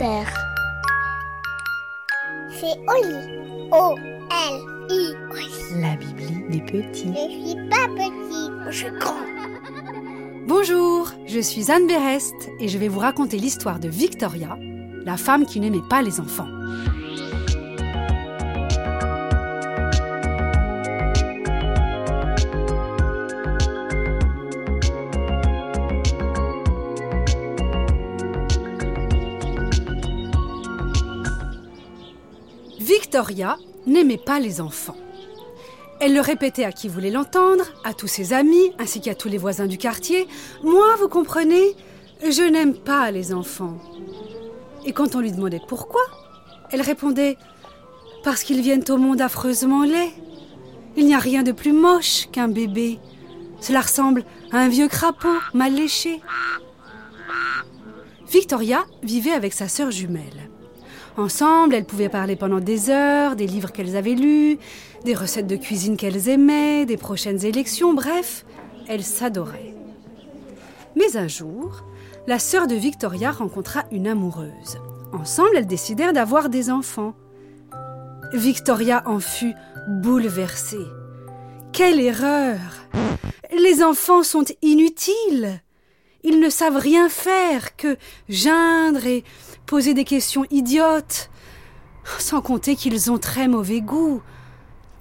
père. C'est Oli. O-L-I. La Bibli des petits. Je suis pas petit, je suis grand. Bonjour, je suis Anne Berest et je vais vous raconter l'histoire de Victoria, la femme qui n'aimait pas les enfants. Victoria n'aimait pas les enfants. Elle le répétait à qui voulait l'entendre, à tous ses amis, ainsi qu'à tous les voisins du quartier. Moi, vous comprenez, je n'aime pas les enfants. Et quand on lui demandait pourquoi, elle répondait Parce qu'ils viennent au monde affreusement laids. Il n'y a rien de plus moche qu'un bébé. Cela ressemble à un vieux crapaud mal léché. Victoria vivait avec sa sœur jumelle. Ensemble, elles pouvaient parler pendant des heures, des livres qu'elles avaient lus, des recettes de cuisine qu'elles aimaient, des prochaines élections, bref, elles s'adoraient. Mais un jour, la sœur de Victoria rencontra une amoureuse. Ensemble, elles décidèrent d'avoir des enfants. Victoria en fut bouleversée. Quelle erreur Les enfants sont inutiles. Ils ne savent rien faire que geindre et poser des questions idiotes. Sans compter qu'ils ont très mauvais goût.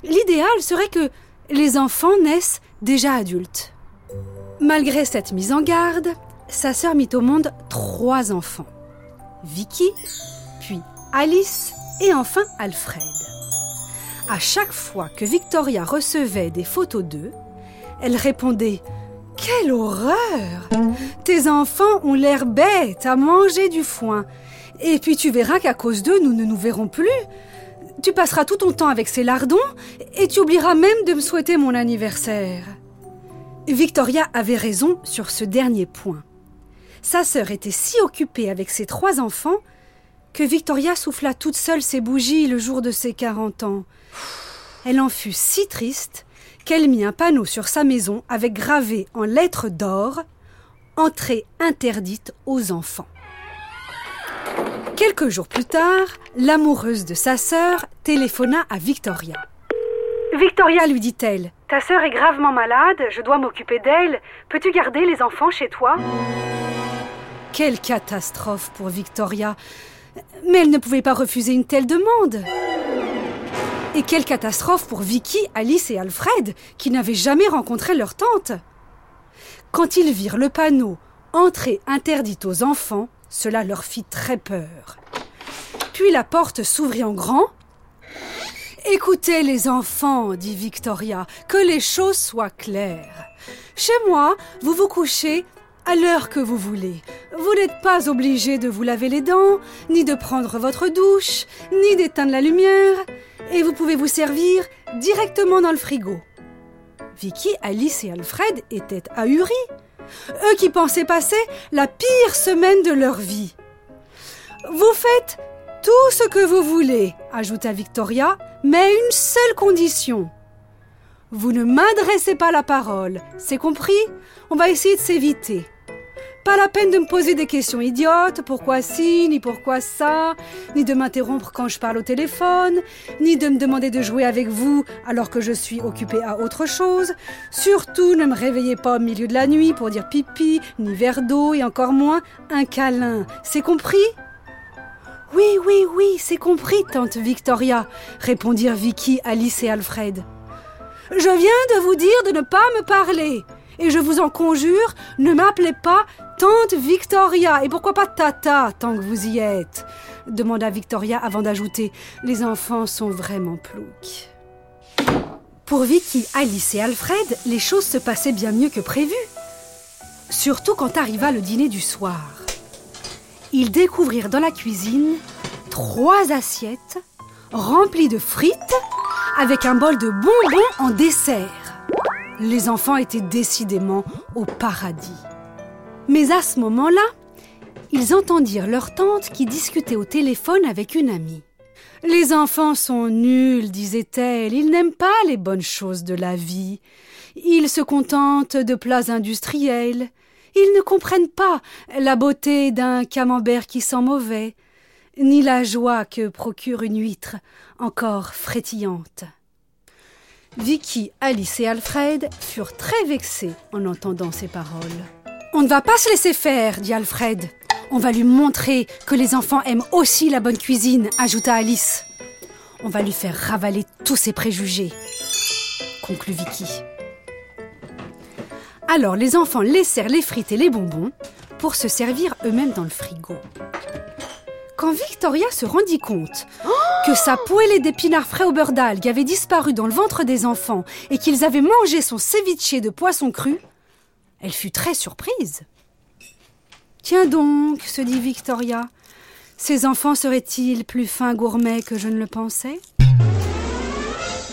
L'idéal serait que les enfants naissent déjà adultes. Malgré cette mise en garde, sa sœur mit au monde trois enfants. Vicky, puis Alice et enfin Alfred. À chaque fois que Victoria recevait des photos d'eux, elle répondait Quelle horreur Tes enfants ont l'air bêtes à manger du foin. Et puis tu verras qu'à cause d'eux, nous ne nous verrons plus. Tu passeras tout ton temps avec ces lardons et tu oublieras même de me souhaiter mon anniversaire. Victoria avait raison sur ce dernier point. Sa sœur était si occupée avec ses trois enfants que Victoria souffla toute seule ses bougies le jour de ses quarante ans. Elle en fut si triste qu'elle mit un panneau sur sa maison avec gravé en lettres d'or Entrée interdite aux enfants. Quelques jours plus tard, l'amoureuse de sa sœur téléphona à Victoria. Victoria, lui dit-elle, ta sœur est gravement malade, je dois m'occuper d'elle. Peux-tu garder les enfants chez toi? Quelle catastrophe pour Victoria Mais elle ne pouvait pas refuser une telle demande. Et quelle catastrophe pour Vicky, Alice et Alfred, qui n'avaient jamais rencontré leur tante. Quand ils virent le panneau Entrée interdite aux enfants, cela leur fit très peur. Puis la porte s'ouvrit en grand. Écoutez les enfants, dit Victoria, que les choses soient claires. Chez moi, vous vous couchez à l'heure que vous voulez. Vous n'êtes pas obligés de vous laver les dents, ni de prendre votre douche, ni d'éteindre la lumière, et vous pouvez vous servir directement dans le frigo. Vicky, Alice et Alfred étaient ahuris. Eux qui pensaient passer la pire semaine de leur vie. Vous faites tout ce que vous voulez, ajouta Victoria, mais une seule condition. Vous ne m'adressez pas la parole, c'est compris? On va essayer de s'éviter. Pas la peine de me poser des questions idiotes, pourquoi ci, ni pourquoi ça, ni de m'interrompre quand je parle au téléphone, ni de me demander de jouer avec vous alors que je suis occupée à autre chose. Surtout ne me réveillez pas au milieu de la nuit pour dire pipi, ni verre d'eau et encore moins un câlin. C'est compris? Oui, oui, oui, c'est compris, tante Victoria, répondirent Vicky, Alice et Alfred. Je viens de vous dire de ne pas me parler. Et je vous en conjure, ne m'appelez pas Tante Victoria. Et pourquoi pas Tata tant que vous y êtes demanda Victoria avant d'ajouter Les enfants sont vraiment ploucs. Pour Vicky, Alice et Alfred, les choses se passaient bien mieux que prévu. Surtout quand arriva le dîner du soir. Ils découvrirent dans la cuisine trois assiettes remplies de frites avec un bol de bonbons en dessert. Les enfants étaient décidément au paradis. Mais à ce moment-là, ils entendirent leur tante qui discutait au téléphone avec une amie. Les enfants sont nuls, disait-elle, ils n'aiment pas les bonnes choses de la vie. Ils se contentent de plats industriels. Ils ne comprennent pas la beauté d'un camembert qui sent mauvais. ni la joie que procure une huître encore frétillante. Vicky, Alice et Alfred furent très vexés en entendant ces paroles. On ne va pas se laisser faire, dit Alfred. On va lui montrer que les enfants aiment aussi la bonne cuisine, ajouta Alice. On va lui faire ravaler tous ses préjugés, conclut Vicky. Alors les enfants laissèrent les frites et les bonbons pour se servir eux-mêmes dans le frigo. Quand Victoria se rendit compte que sa poêlée d'épinards frais au beurre d'algues avait disparu dans le ventre des enfants et qu'ils avaient mangé son ceviche de poisson cru, elle fut très surprise. Tiens donc, se dit Victoria, ces enfants seraient-ils plus fins gourmets que je ne le pensais?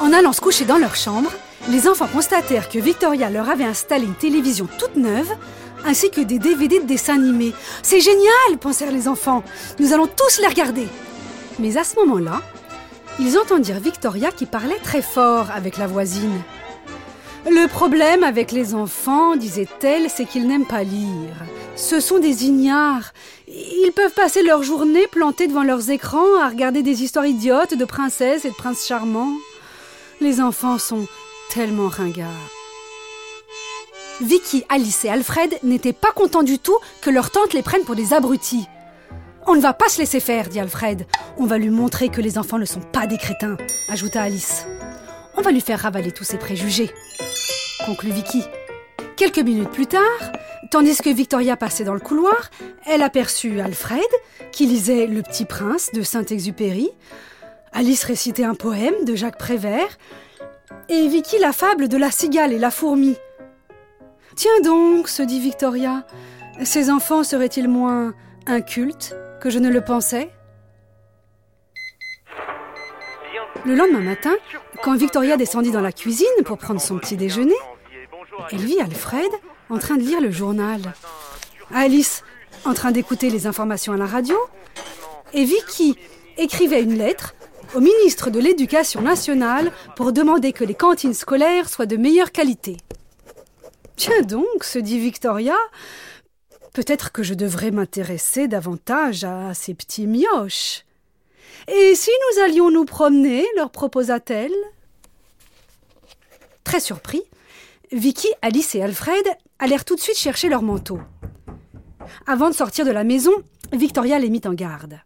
En allant se coucher dans leur chambre, les enfants constatèrent que Victoria leur avait installé une télévision toute neuve, ainsi que des DVD de dessins animés. C'est génial, pensèrent les enfants. Nous allons tous les regarder. Mais à ce moment-là, ils entendirent Victoria qui parlait très fort avec la voisine. Le problème avec les enfants, disait-elle, c'est qu'ils n'aiment pas lire. Ce sont des ignares. Ils peuvent passer leur journée plantés devant leurs écrans à regarder des histoires idiotes de princesses et de princes charmants. Les enfants sont tellement ringards. Vicky, Alice et Alfred n'étaient pas contents du tout que leur tante les prenne pour des abrutis. On ne va pas se laisser faire, dit Alfred. On va lui montrer que les enfants ne sont pas des crétins, ajouta Alice. On va lui faire ravaler tous ses préjugés, conclut Vicky. Quelques minutes plus tard, tandis que Victoria passait dans le couloir, elle aperçut Alfred, qui lisait Le Petit Prince de Saint-Exupéry. Alice récitait un poème de Jacques Prévert, et Vicky la fable de la cigale et la fourmi. Tiens donc, se dit Victoria, ces enfants seraient-ils moins incultes que je ne le pensais? Le lendemain matin, quand Victoria descendit dans la cuisine pour prendre son petit déjeuner, elle vit Alfred en train de lire le journal, Alice en train d'écouter les informations à la radio, et Vicky écrivait une lettre au ministre de l'Éducation nationale pour demander que les cantines scolaires soient de meilleure qualité. Tiens donc, se dit Victoria, peut-être que je devrais m'intéresser davantage à ces petits mioches. Et si nous allions nous promener leur proposa-t-elle. Très surpris, Vicky, Alice et Alfred allèrent tout de suite chercher leur manteau. Avant de sortir de la maison, Victoria les mit en garde.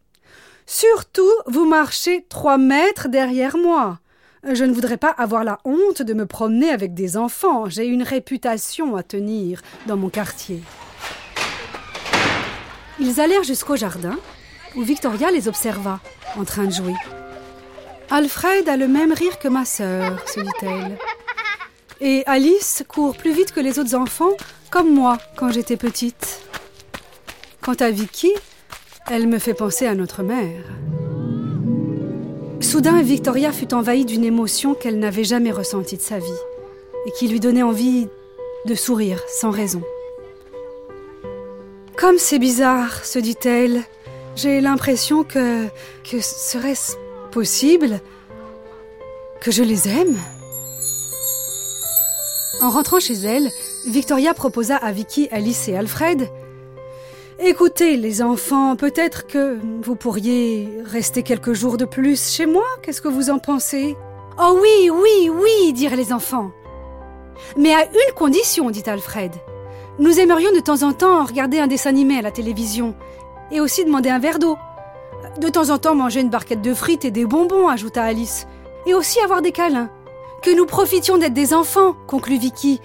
Surtout, vous marchez trois mètres derrière moi. Je ne voudrais pas avoir la honte de me promener avec des enfants. J'ai une réputation à tenir dans mon quartier. Ils allèrent jusqu'au jardin, où Victoria les observa, en train de jouer. Alfred a le même rire que ma sœur, se dit-elle. Et Alice court plus vite que les autres enfants, comme moi quand j'étais petite. Quant à Vicky, elle me fait penser à notre mère. Soudain, Victoria fut envahie d'une émotion qu'elle n'avait jamais ressentie de sa vie et qui lui donnait envie de sourire sans raison. Comme c'est bizarre, se dit-elle, j'ai l'impression que. que serait-ce possible que je les aime? En rentrant chez elle, Victoria proposa à Vicky, Alice et Alfred Écoutez, les enfants, peut-être que vous pourriez rester quelques jours de plus chez moi. Qu'est-ce que vous en pensez Oh oui, oui, oui, dirent les enfants. Mais à une condition, dit Alfred. Nous aimerions de temps en temps regarder un dessin animé à la télévision et aussi demander un verre d'eau. De temps en temps manger une barquette de frites et des bonbons, ajouta Alice. Et aussi avoir des câlins. Que nous profitions d'être des enfants, conclut Vicky,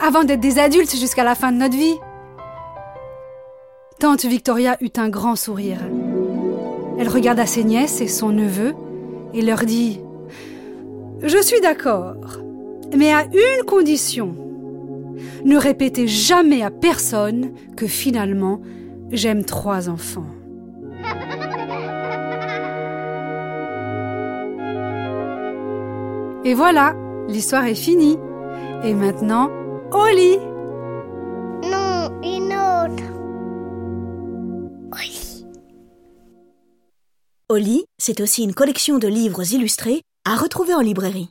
avant d'être des adultes jusqu'à la fin de notre vie. Tante Victoria eut un grand sourire. Elle regarda ses nièces et son neveu et leur dit Je suis d'accord, mais à une condition. Ne répétez jamais à personne que finalement j'aime trois enfants. Et voilà, l'histoire est finie. Et maintenant, au lit Non, une autre. Oli, c'est aussi une collection de livres illustrés à retrouver en librairie.